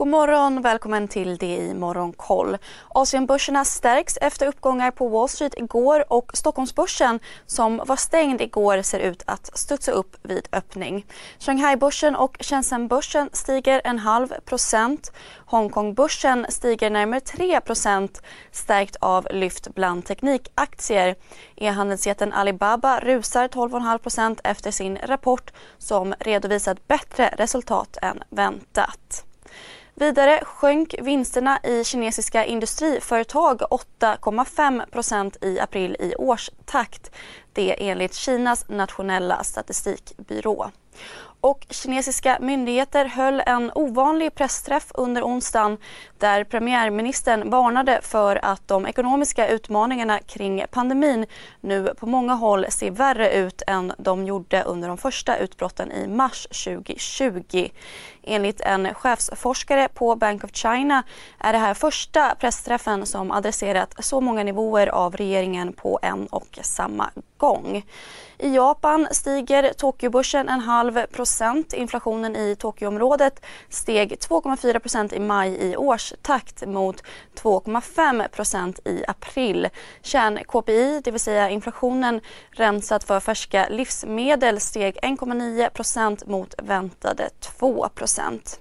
God morgon, välkommen till det i Morgonkoll. Asienbörserna stärks efter uppgångar på Wall Street igår och Stockholmsbörsen som var stängd igår ser ut att studsa upp vid öppning. Shanghai-börsen och Shenzhenbörsen stiger en halv procent. Hongkongbörsen stiger närmare 3 procent stärkt av lyft bland teknikaktier. E-handelsjätten Alibaba rusar 12,5% efter sin rapport som redovisat bättre resultat än väntat. Vidare sjönk vinsterna i kinesiska industriföretag 8,5% i april i årstakt. Det enligt Kinas nationella statistikbyrå. Och kinesiska myndigheter höll en ovanlig pressträff under onsdagen där premiärministern varnade för att de ekonomiska utmaningarna kring pandemin nu på många håll ser värre ut än de gjorde under de första utbrotten i mars 2020. Enligt en chefsforskare på Bank of China är det här första pressträffen som adresserat så många nivåer av regeringen på en och samma gång. I Japan stiger Tokyobörsen en halv procent. Inflationen i Tokyoområdet steg 2,4 procent i maj i årstakt mot 2,5 procent i april. Kärn-KPI, det vill säga inflationen rensat för färska livsmedel, steg 1,9 procent mot väntade 2 procent.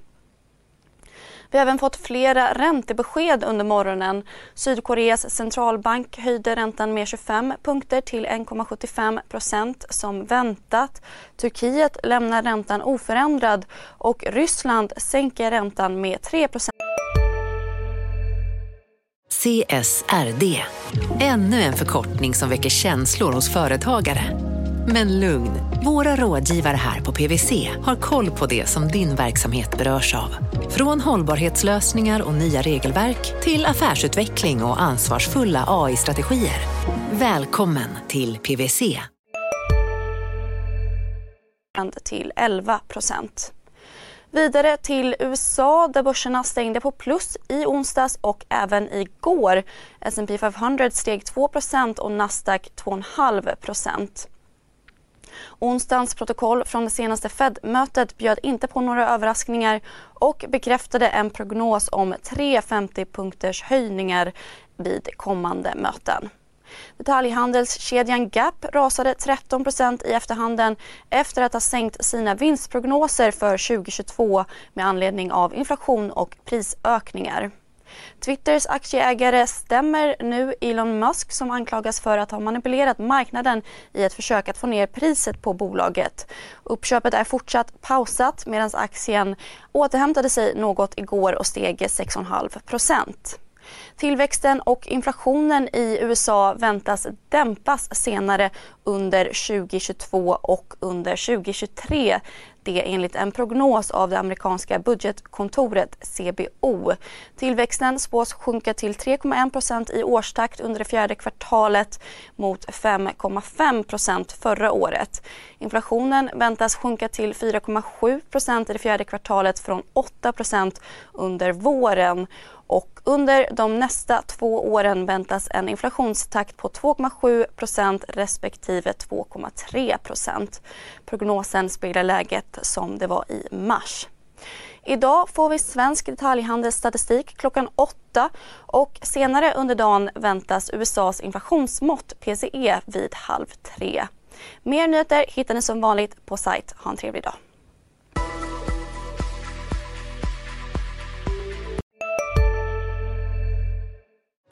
Vi har även fått flera räntebesked under morgonen. Sydkoreas centralbank höjde räntan med 25 punkter till 1,75 procent som väntat. Turkiet lämnar räntan oförändrad och Ryssland sänker räntan med 3 procent. CSRD, ännu en förkortning som väcker känslor hos företagare. Men lugn, våra rådgivare här på PWC har koll på det som din verksamhet berörs av. Från hållbarhetslösningar och nya regelverk till affärsutveckling och ansvarsfulla AI-strategier. Välkommen till PWC. till 11 procent. Vidare till USA där börserna stängde på plus i onsdags och även igår. S&P 500 steg 2% och Nasdaq 2,5 Onsdagens protokoll från det senaste Fed-mötet bjöd inte på några överraskningar och bekräftade en prognos om 3,50-punkters höjningar vid kommande möten. Detaljhandelskedjan Gap rasade 13% i efterhanden efter att ha sänkt sina vinstprognoser för 2022 med anledning av inflation och prisökningar. Twitters aktieägare stämmer nu Elon Musk som anklagas för att ha manipulerat marknaden i ett försök att få ner priset på bolaget. Uppköpet är fortsatt pausat medan aktien återhämtade sig något igår och steg 6,5 procent. Tillväxten och inflationen i USA väntas dämpas senare under 2022 och under 2023 det enligt en prognos av det amerikanska budgetkontoret CBO. Tillväxten spås sjunka till 3,1% i årstakt under det fjärde kvartalet mot 5,5% förra året. Inflationen väntas sjunka till 4,7% i det fjärde kvartalet från 8% under våren och under de nästa två åren väntas en inflationstakt på 2,7 procent respektive 2,3 procent. Prognosen speglar läget som det var i mars. Idag får vi svensk detaljhandelsstatistik klockan åtta och senare under dagen väntas USAs inflationsmått PCE vid halv tre. Mer nyheter hittar ni som vanligt på sajt. Ha en trevlig dag.